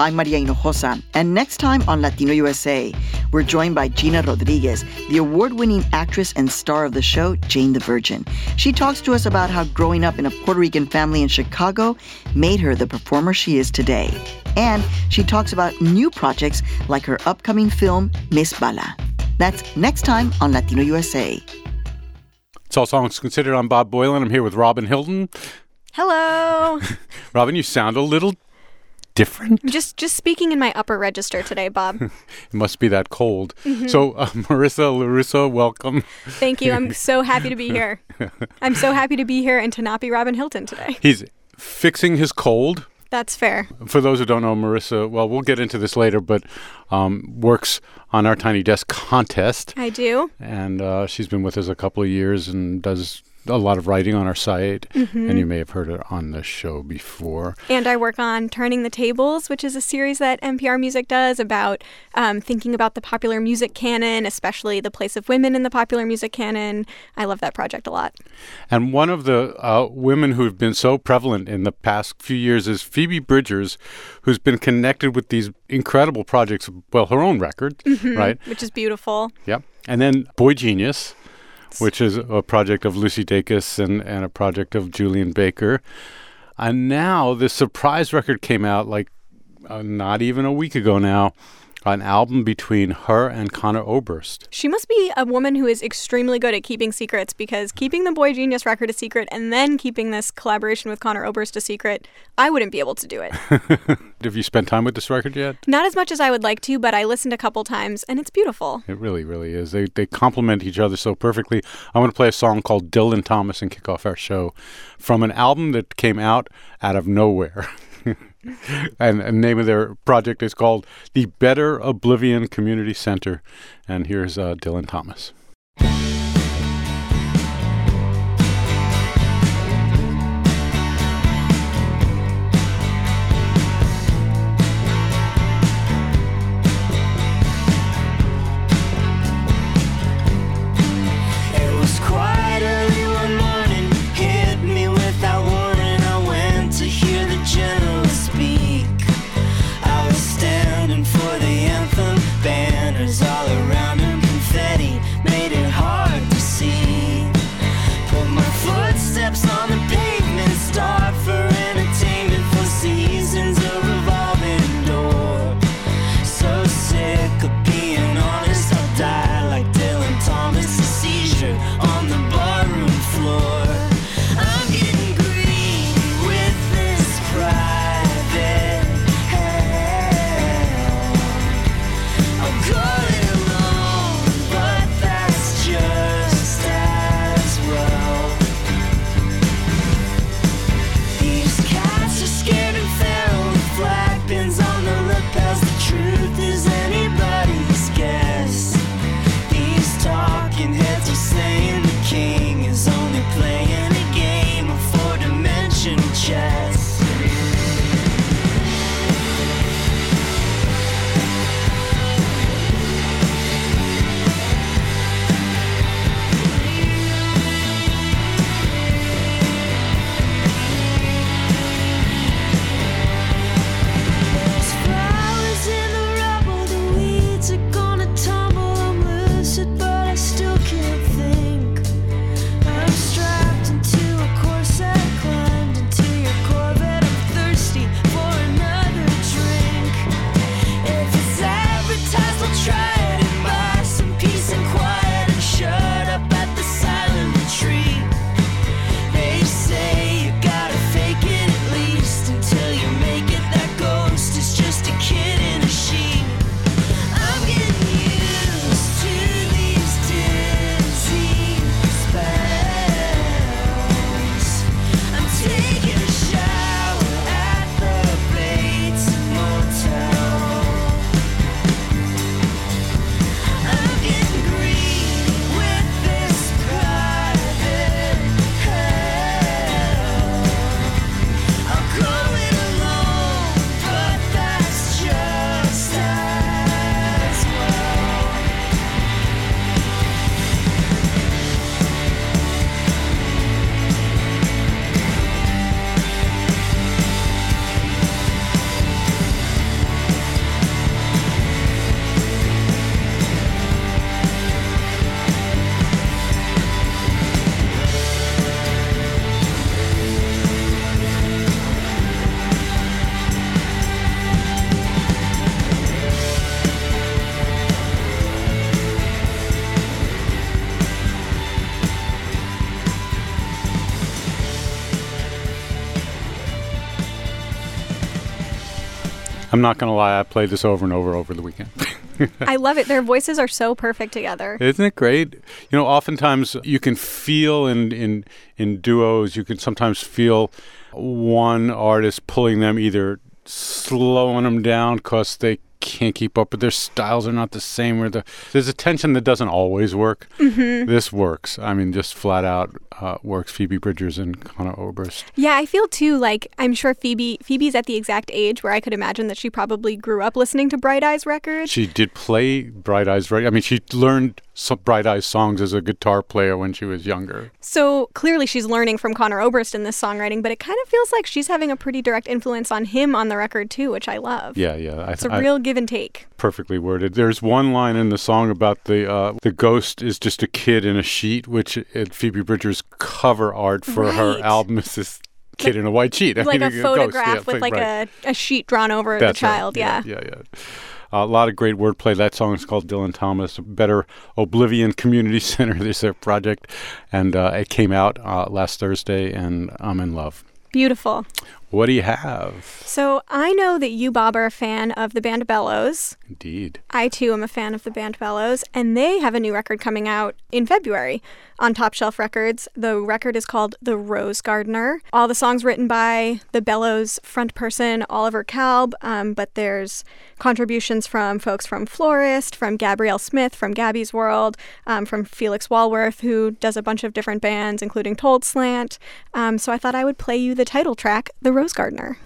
I'm Maria Hinojosa, and next time on Latino USA, we're joined by Gina Rodriguez, the award winning actress and star of the show, Jane the Virgin. She talks to us about how growing up in a Puerto Rican family in Chicago made her the performer she is today. And she talks about new projects like her upcoming film, Miss Bala. That's next time on Latino USA. It's all songs considered. I'm Bob Boilen. I'm here with Robin Hilton. Hello. Robin, you sound a little different. Just just speaking in my upper register today, Bob. it must be that cold. Mm-hmm. So, uh, Marissa, Lorusso, welcome. Thank you. I'm so happy to be here. I'm so happy to be here and to not be Robin Hilton today. He's fixing his cold. That's fair. For those who don't know, Marissa, well, we'll get into this later, but um, works on our Tiny Desk contest. I do. And uh, she's been with us a couple of years and does a lot of writing on our site, Mm-hmm. and you may have heard it on the show before. And I work on Turning the Tables, which is a series that NPR Music does about um, thinking about the popular music canon, especially the place of women in the popular music canon. I love that project a lot. And one of the uh, women who've been so prevalent in the past few years is Phoebe Bridgers, who's been connected with these incredible projects. Well, her own record, right? Which is beautiful. Yep. And then Boy Genius, which is a project of Lucy Dacus and, and a project of Julien Baker. And now this surprise record came out like uh, not even a week ago now, an album between her and Conor Oberst. She must be a woman who is extremely good at keeping secrets because keeping the Boy Genius record a secret and then keeping this collaboration with Conor Oberst a secret, I wouldn't be able to do it. Have you spent time with this record yet? Not as much as I would like to, but I listened a couple times and it's beautiful. It really, really is. They they complement each other so perfectly. I'm going to play a song called Dylan Thomas and kick off our show from an album that came out out of nowhere. and the name of their project is called the Better Oblivion Community Center. And here's uh, Dylan Thomas. Banners all around I'm not going to lie, I played this over and over over the weekend. I love it. Their voices are so perfect together. Isn't it great? You know, oftentimes you can feel in, in, in duos, you can sometimes feel one artist pulling them either slowing them down because they can't keep up with their styles. Are not the same. Or the there's a tension that doesn't always work. Mm-hmm. this works. I mean just flat out uh, works. Phoebe bridgers and conor oberst. Yeah, I feel too like I'm sure Phoebe Phoebe's at the exact age where I could imagine that she probably grew up listening to Bright Eyes records. she did play bright eyes right? I mean she learned some bright eyes songs as a guitar player when she was younger So clearly she's learning from Conor Oberst in this songwriting, but it kind of feels like she's having a pretty direct influence on him on the record too, which I love. yeah yeah I, It's a I- real give and take. perfectly worded. There's one line in the song about the uh, the ghost is just a kid in a sheet, which uh, Phoebe Bridgers' cover art for her album is this kid in a white sheet. I Like mean, a ghost, photograph yeah, with like right. a, a sheet drawn over the That's right. child. Yeah. yeah, yeah. A lot of great wordplay. That song is called Dylan Thomas. Better Oblivion Community Center. There's their project, and uh, it came out uh, last Thursday, and I'm in love. Beautiful. What do you have? So I know that you, Bob, are a fan of the band Bellows. Indeed. I too am a fan of the band Bellows, and they have a new record coming out in February on Top Shelf Records. The record is called The Rose Gardener. All the songs written by the Bellows front person, Oliver Kalb, um, but there's contributions from folks from Florist, from Gabrielle Smith, from Gabby's World, um, from Felix Walworth, who does a bunch of different bands, including Told Slant. Um, so I thought I would play you the title track, The Rose Gardener.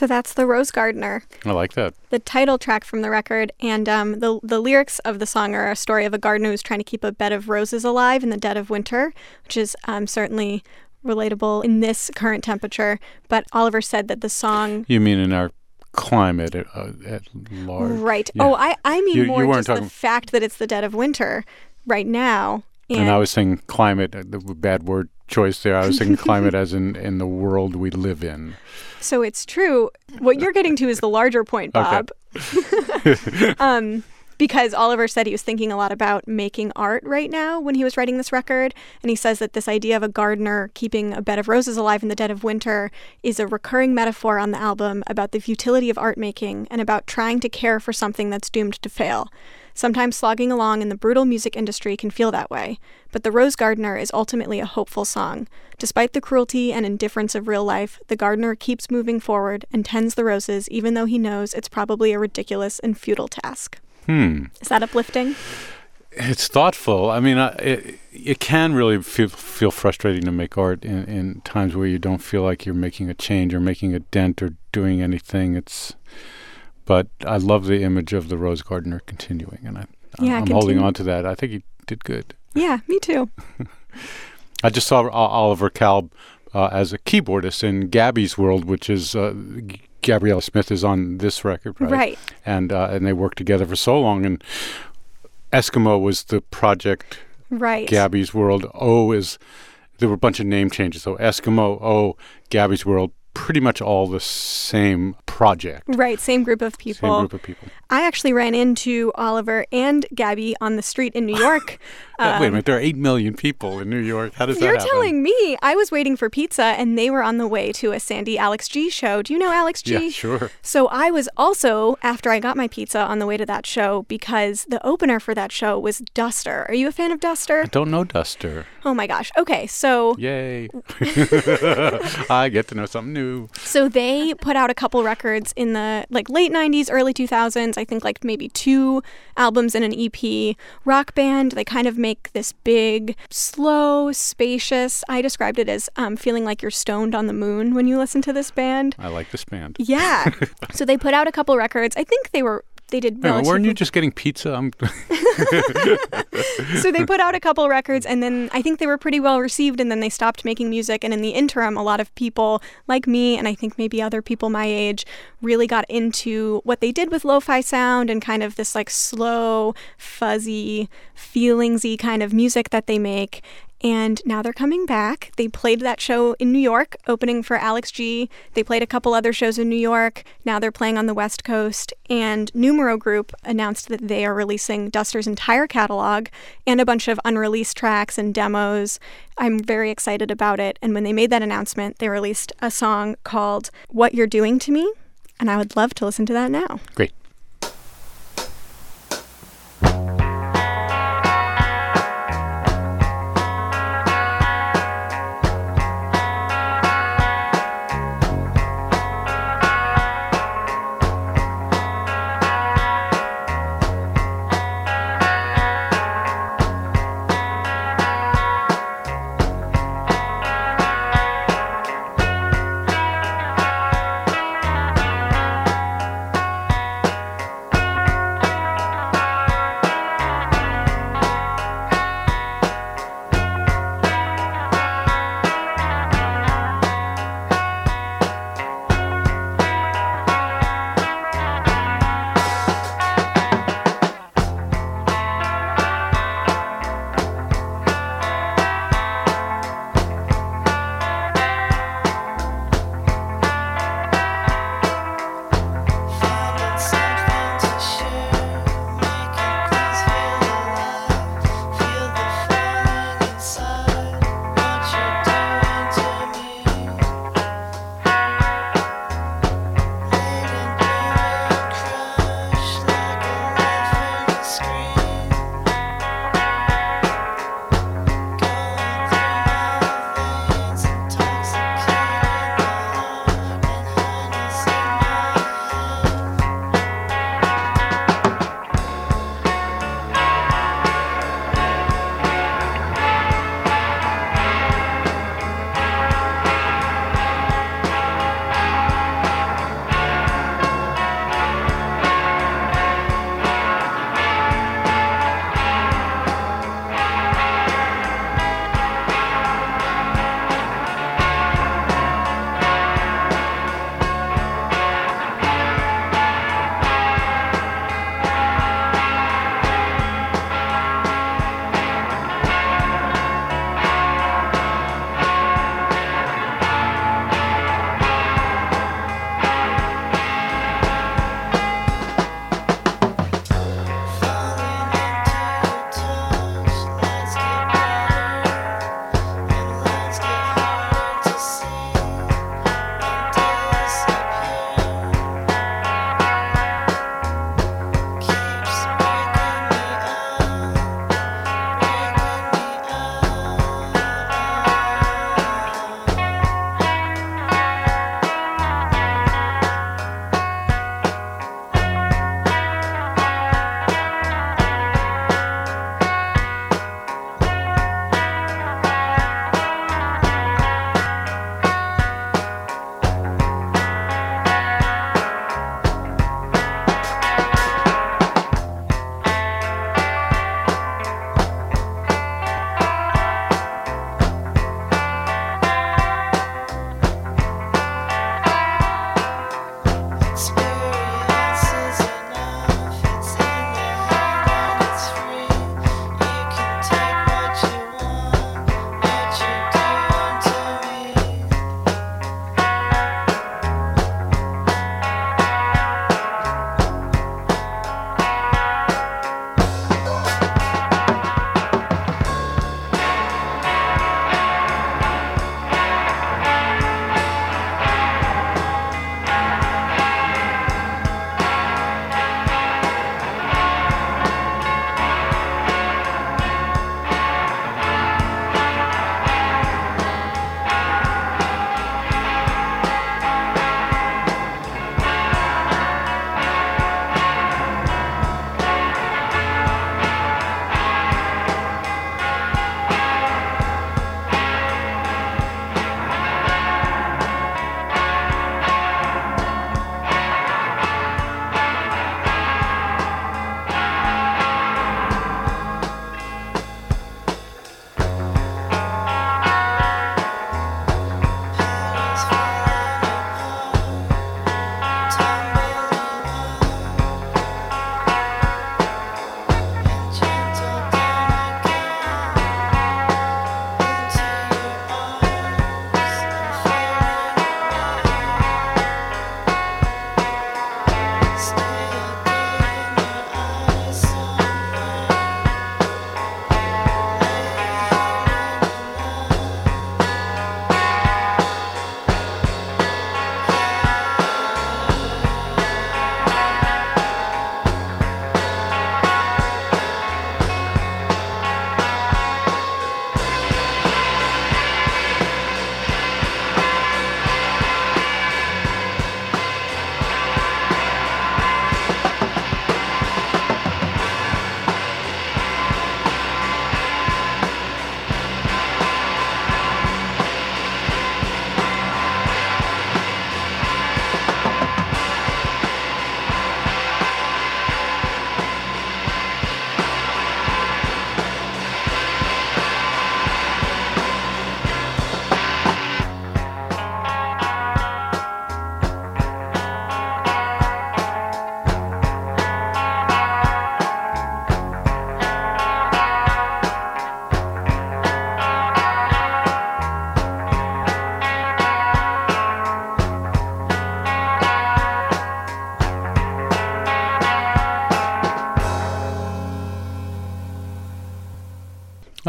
So that's The Rose Gardener, I like that. the title track from the record. And um, the, the lyrics of the song are a story of a gardener who's trying to keep a bed of roses alive in the dead of winter, which is um, certainly relatable in this current temperature. But Oliver said that the song. You mean in our climate at, uh, at large? Right. Yeah. Oh, I, I mean You- you more weren't just the fact that it's the dead of winter right now. And, I was saying climate, uh, the bad word choice there. I was thinking climate as in, in the world we live in. So it's true. What you're getting to is the larger point, Okay. Bob. um, because Oliver said he was thinking a lot about making art right now when he was writing this record. And he says that this idea of a gardener keeping a bed of roses alive in the dead of winter is a recurring metaphor on the album about the futility of art making and about trying to care for something that's doomed to fail. Sometimes slogging along in the brutal music industry can feel that way, but The Rose Gardener is ultimately a hopeful song. Despite the cruelty and indifference of real life, the gardener keeps moving forward and tends the roses even though he knows it's probably a ridiculous and futile task. Hmm. Is that uplifting? It's thoughtful. I mean, I, it, it can really feel, feel frustrating to make art in, in times where you don't feel like you're making a change or making a dent or doing anything. It's, but I love the image of the rose gardener continuing, and I, Yeah, I'm holding on to that. I think he did good. Yeah, me too. I just saw Oliver Kalb uh, as a keyboardist in Gabby's World, which is uh, G- Gabrielle Smith is on this record, right? Right. And uh, and they worked together for so long. And Eskimeaux was the project. Right. Gabby's World. O is there were a bunch of name changes. So Eskimeaux, O, Gabby's World, pretty much all the same project. Right, same group of people. Same group of people. I actually ran into Oliver and Gabby on the street in New York. Uh, Wait a Um, minute, there are eight million people in New York. How does that You're happen? telling me I was waiting for pizza and they were on the way to a Sandy Alex G show. Do you know Alex G? Yeah, sure. So I was also, after I got my pizza, on the way to that show because the opener for that show was Duster. Are you a fan of Duster? I don't know Duster. Oh my gosh. Okay, so Yay. I get to know something new. so they put out a couple records in the like late 90s, early 2000s. I think like maybe two albums and an EP. Rock band. They kind of make this big, slow, spacious. I described it as um, feeling like you're stoned on the moon when you listen to this band. I like this band. Yeah. so they put out a couple records. I think they were they did Wait, weren't you just getting pizza? So they put out a couple records and then I think they were pretty well received and then they stopped making music and in the interim a lot of people like me and I think maybe other people my age really got into what they did with lo-fi sound and kind of this like slow fuzzy feelingsy kind of music that they make and now they're coming back. They played that show in New York, opening for Alex G. They played a couple other shows in New York. Now they're playing on the West Coast. And Numero Group announced that they are releasing Duster's entire catalog and a bunch of unreleased tracks and demos. I'm very excited about it. And when they made that announcement, they released a song called What You're Doing to Me. And I would love to listen to that now. great.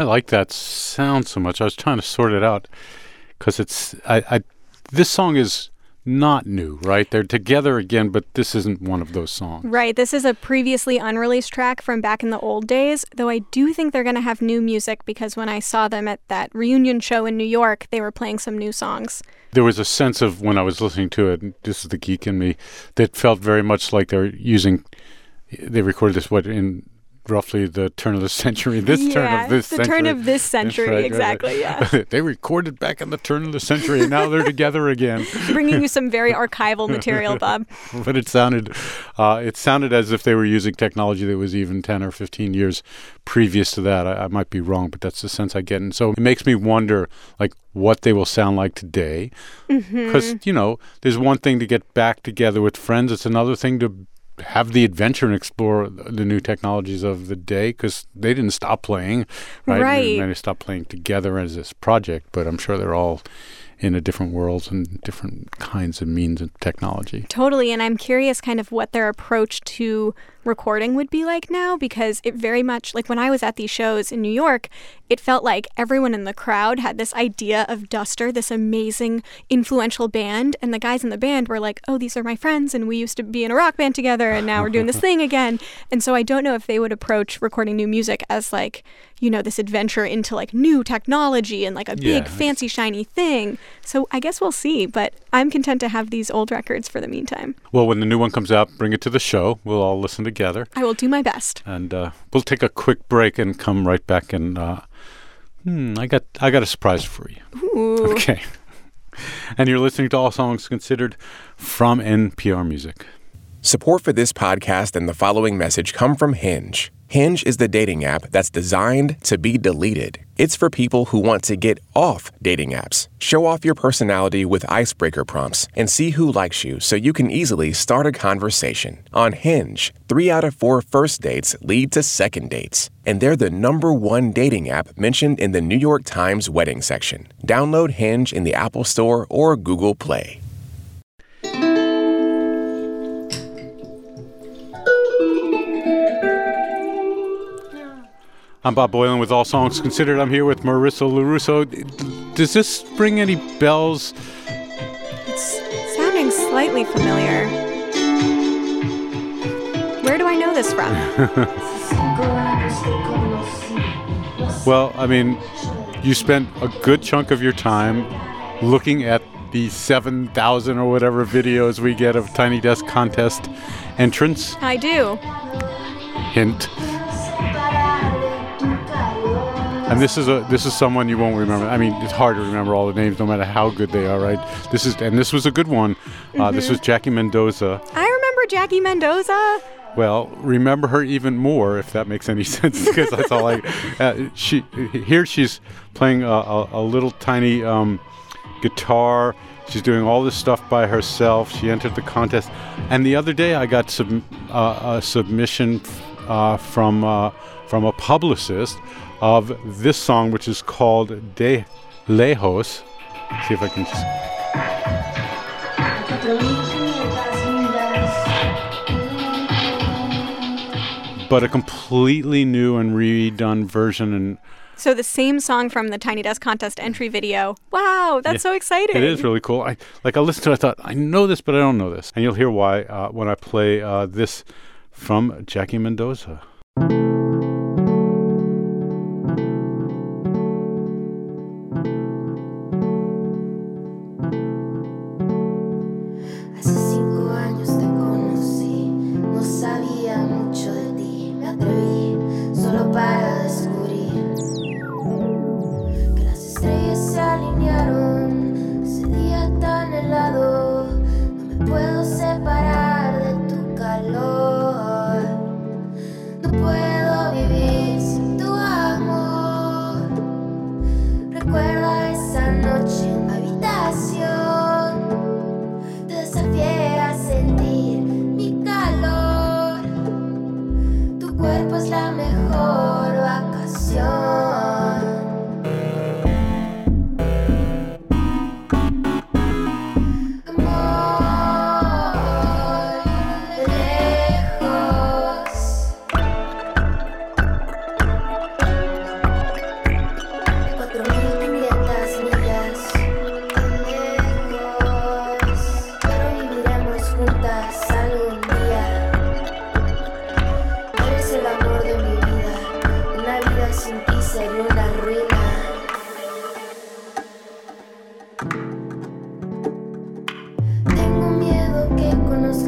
I like that sound so much. I was trying to sort it out because it's I, I this song is not new, right? They're together again, but this isn't one of those songs. Right. This is a previously unreleased track from back in the old days, though I do think they're going to have new music because when I saw them at that reunion show in New York, they were playing some new songs. There was a sense of when I was listening to it, and this is the geek in me, that felt very much like they're using. They recorded this what in roughly the turn of the century, this turn of this century. the century. turn of this century, right, right, exactly, yeah. they recorded back in the turn of the century, and now they're together again. Bringing you some very archival material, Bob. but it sounded uh, it sounded as if they were using technology that was even 10 or 15 years previous to that I, I might be wrong but that's the sense i get and so it makes me wonder like what they will sound like today because you know there's one thing to get back together with friends it's another thing to have the adventure and explore the new technologies of the day because they didn't stop playing right, Right. And they stopped playing together as this project but i'm sure they're all in a different worlds and different kinds of means of technology Totally. And I'm curious kind of what their approach to recording would be like now because it very much, like when I was at these shows in New York, it felt like everyone in the crowd had this idea of Duster, this amazing, influential band. And the guys in the band were like, oh, these are my friends. And we used to be in a rock band together. And now we're doing this thing again. And so I don't know if they would approach recording new music as like, you know, this adventure into like new technology and like a Yeah, big, fancy, shiny thing. So I guess we'll see. But I'm content to have these old records for the meantime. Well, when the new one comes out, bring it to the show. We'll all listen together, I will do my best. and uh, we'll take a quick break and come right back. And uh, hmm, I got I got a surprise for you. Ooh. Okay. and you're listening to All Songs Considered from NPR Music. Support for this podcast and the following message come from Hinge. Hinge is the dating app that's designed to be deleted. It's for people who want to get off dating apps. Show off your personality with icebreaker prompts and see who likes you so you can easily start a conversation. On Hinge, three out of four first dates lead to second dates. And they're the number one dating app mentioned in the New York Times wedding section. Download Hinge in the Apple Store or Google Play. I'm Bob Boilen with All Songs Considered. I'm here with Marissa Lorusso. Does this ring any bells? It's sounding slightly familiar. Where do I know this from? Well, I mean, you spent a good chunk of your time looking at the 7,000 or whatever videos we get of Tiny Desk Contest entrants. I do. Hint. And this is a this is someone you won't remember. I mean, it's hard to remember all the names, no matter how good they are, right? This is and this was a good one. Uh, this was Jackie Mendoza. I remember Jackie Mendoza. Well, remember her even more, if that makes any sense, because that's all I. Uh, she here she's playing a, a, a little tiny um, guitar. She's doing all this stuff by herself. She entered the contest, and the other day I got sub, uh, a submission uh, from uh, from a publicist of this song, which is called De Lejos. See if I can just. But a completely new and redone version, and So the same song from the Tiny Desk Contest entry video. Wow, that's so exciting. It is really cool. I like I listened to it. I thought I know this, but I don't know this, and you'll hear why uh, when I play uh, this from Jackie Mendoza.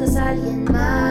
es alguien más.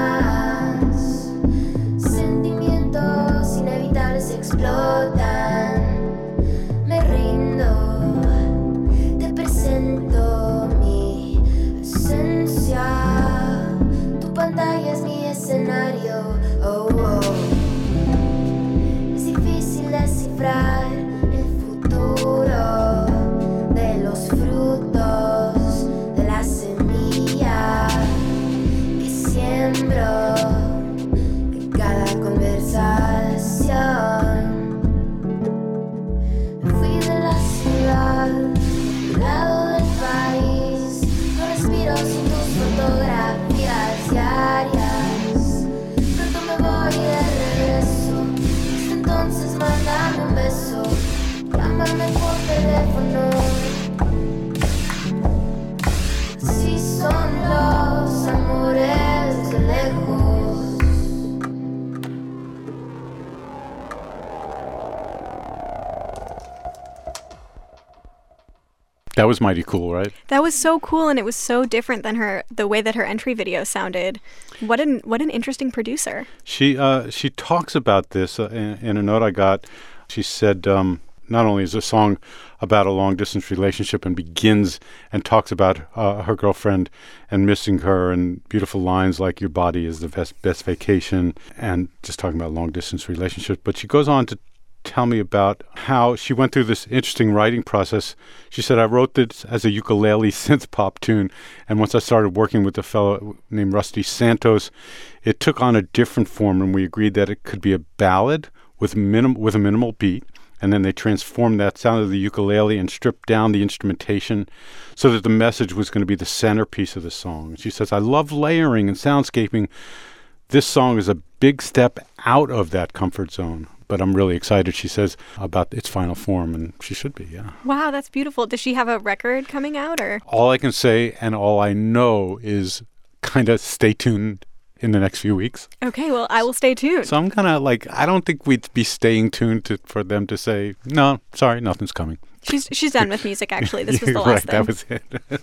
That was mighty cool, right? That was so cool, and it was so different than her the way that her entry video sounded. What an what an interesting producer. She uh, she talks about this uh, in, in a note I got. She said um, not only is the song about a long distance relationship and begins and talks about uh, her girlfriend and missing her and beautiful lines like "Your body is the best best vacation" and just talking about long distance relationships but she goes on to tell me about how she went through this interesting writing process. She said, I wrote this as a ukulele synth pop tune, and once I started working with a fellow named Rusty Santos, it took on a different form, and we agreed that it could be a ballad with, minim- with a minimal beat. And then they transformed that sound of the ukulele and stripped down the instrumentation so that the message was going to be the centerpiece of the song. She says, I love layering and soundscaping. This song is a big step out of that comfort zone but I'm really excited, she says, about its final form, and she should be, yeah. Wow, that's beautiful. Does she have a record coming out or? All I can say and all I know is kind of stay tuned in the next few weeks. Okay, well, I will stay tuned. So I'm kind of like, I don't think we'd be staying tuned to, for them to say, no, sorry, nothing's coming. She's she's done with music actually. This was the right, last that thing. was it.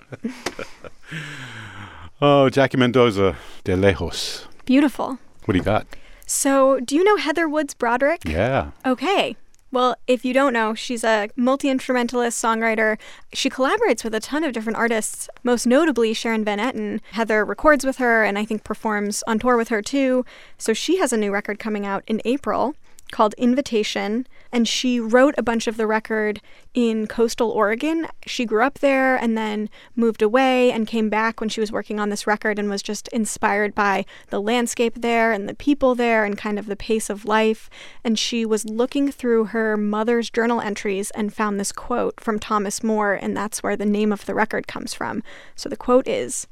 oh, Jackie Mendoza, De Lejos. Beautiful. What do you got? So, do you know Heather Woods Broderick? Yeah. Okay. Well, if you don't know, she's a multi instrumentalist, songwriter. She collaborates with a ton of different artists, most notably Sharon Van Etten. Heather records with her and I think performs on tour with her too. So she has a new record coming out in April called Invitation, and she wrote a bunch of the record in coastal Oregon. She grew up there and then moved away and came back when she was working on this record and was just inspired by the landscape there and the people there and kind of the pace of life. And she was looking through her mother's journal entries and found this quote from Thomas Moore, and that's where the name of the record comes from. So the quote is,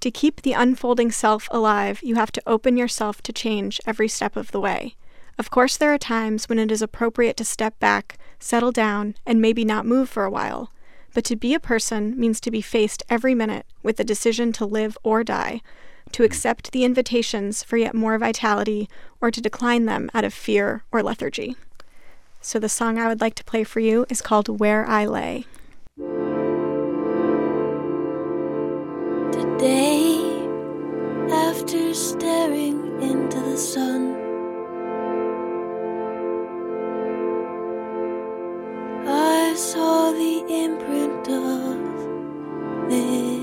to keep the unfolding self alive, you have to open yourself to change every step of the way. Of course, there are times when it is appropriate to step back, settle down, and maybe not move for a while. But to be a person means to be faced every minute with the decision to live or die, to accept the invitations for yet more vitality, or to decline them out of fear or lethargy. So, the song I would like to play for you is called Where I Lay. Today, after staring into the sun, saw the imprint of lips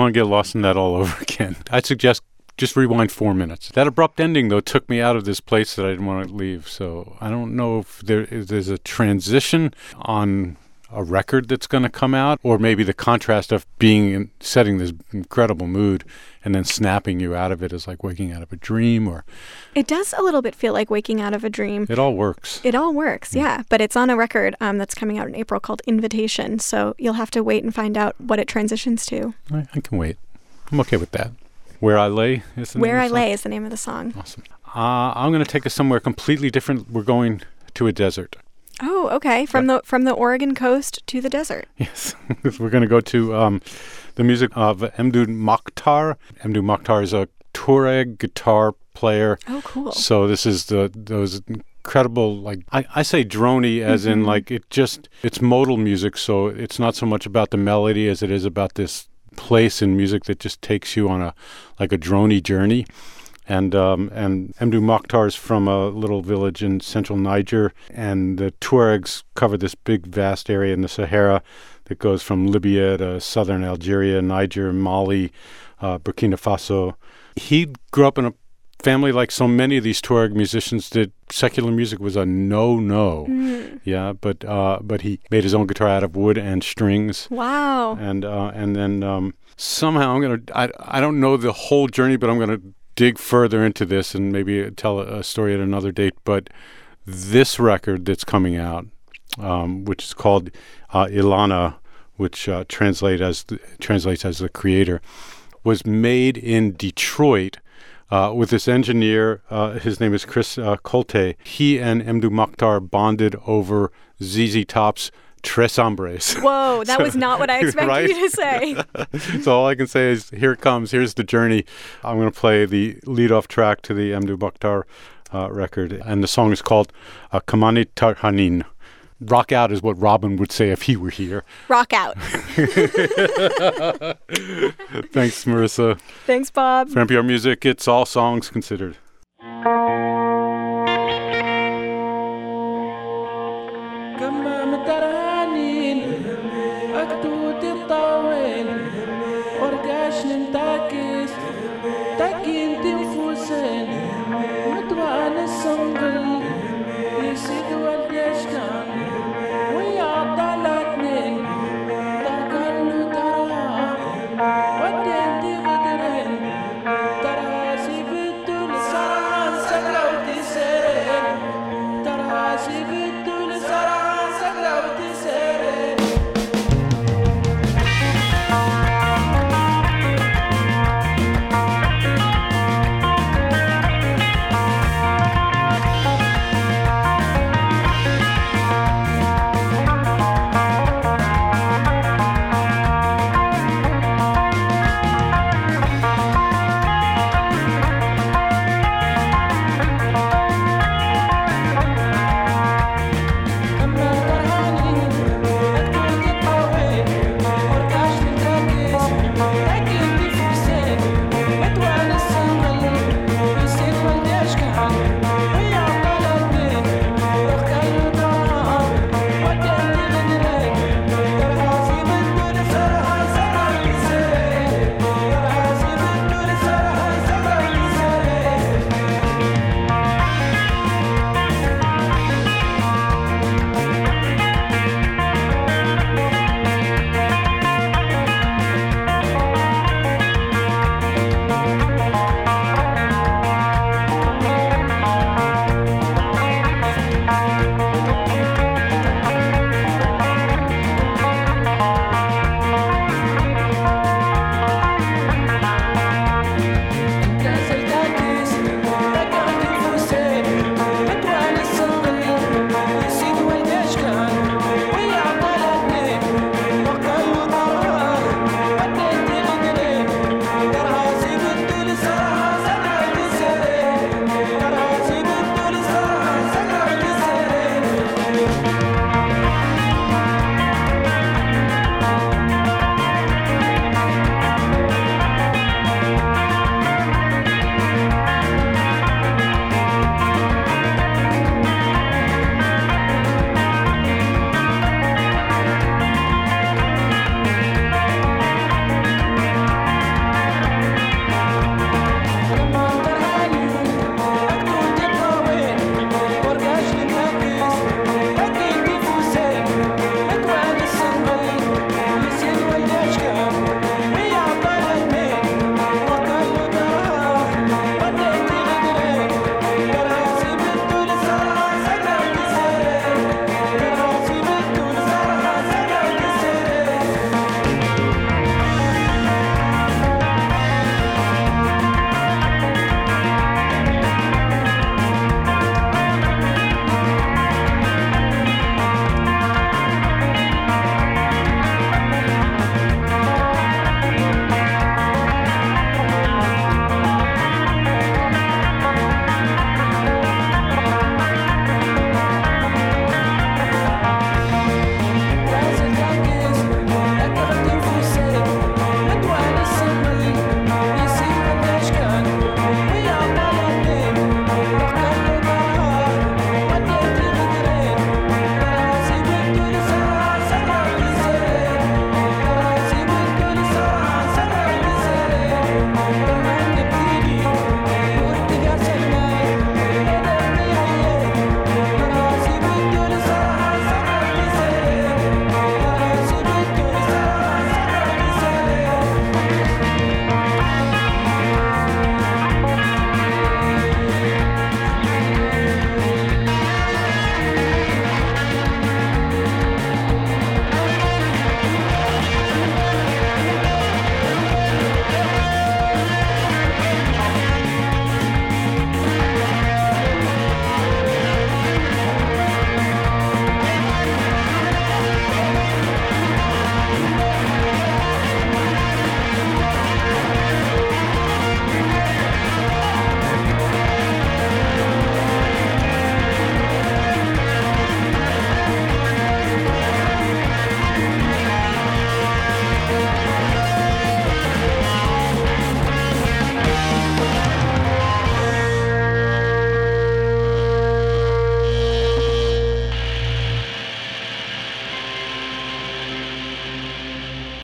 want to get lost in that all over again. I'd suggest just rewind four minutes. That abrupt ending, though, took me out of this place that I didn't want to leave. So I don't know if there if there's a transition on a record that's going to come out, or maybe the contrast of being in, setting this incredible mood and then snapping you out of it is like waking out of a dream, or It does a little bit feel like waking out of a dream. it all works. It all works, yeah. But it's on a record um, that's coming out in April called Invitation. So you'll have to wait and find out what it transitions to. I, I can wait. I'm okay with that. Where I lay is the name Where of I the Lay is the name of the song. song? Awesome. Uh, I'm going to take us somewhere completely different. We're going to a desert. Oh, okay. From the from the Oregon coast to the desert. Yes, we're going to go to um, the music of Mdou Moctar. Mdou Moctar is a Tuareg guitar player. Oh, cool. So this is the those incredible like I, I say drony as in like it just it's modal music. So it's not so much about the melody as it is about this place in music that just takes you on a like a drony journey. And um, and Mdou Moctar is from a little village in central Niger, and the Tuaregs cover this big, vast area in the Sahara that goes from Libya to southern Algeria, Niger, Mali, uh, Burkina Faso. He grew up in a family like so many of these Tuareg musicians that secular music was a no-no. Yeah, but uh, but he made his own guitar out of wood and strings Wow. and uh, and then um, somehow I'm gonna I, I don't know the whole journey, but I'm gonna dig further into this and maybe tell a, story at another date. But this record that's coming out, um, which is called uh, Ilana, which uh, translate as the, translates as the creator, was made in Detroit. Uh, with this engineer, uh, his name is Chris uh, Koltay. He and Mdou Moctar bonded over ZZ Top's Tres Hombres. Whoa, that was not what I expected Right? you to say. so all I can say is, here it comes. Here's the journey. I'm going to play the lead-off track to the Emdu Bakhtar uh, record, and the song is called uh, Kamane Tarhanin. Rock out is what Robin would say if he were here. Rock out. Thanks, Marissa. Thanks, Bob. For NPR Music, it's all songs considered.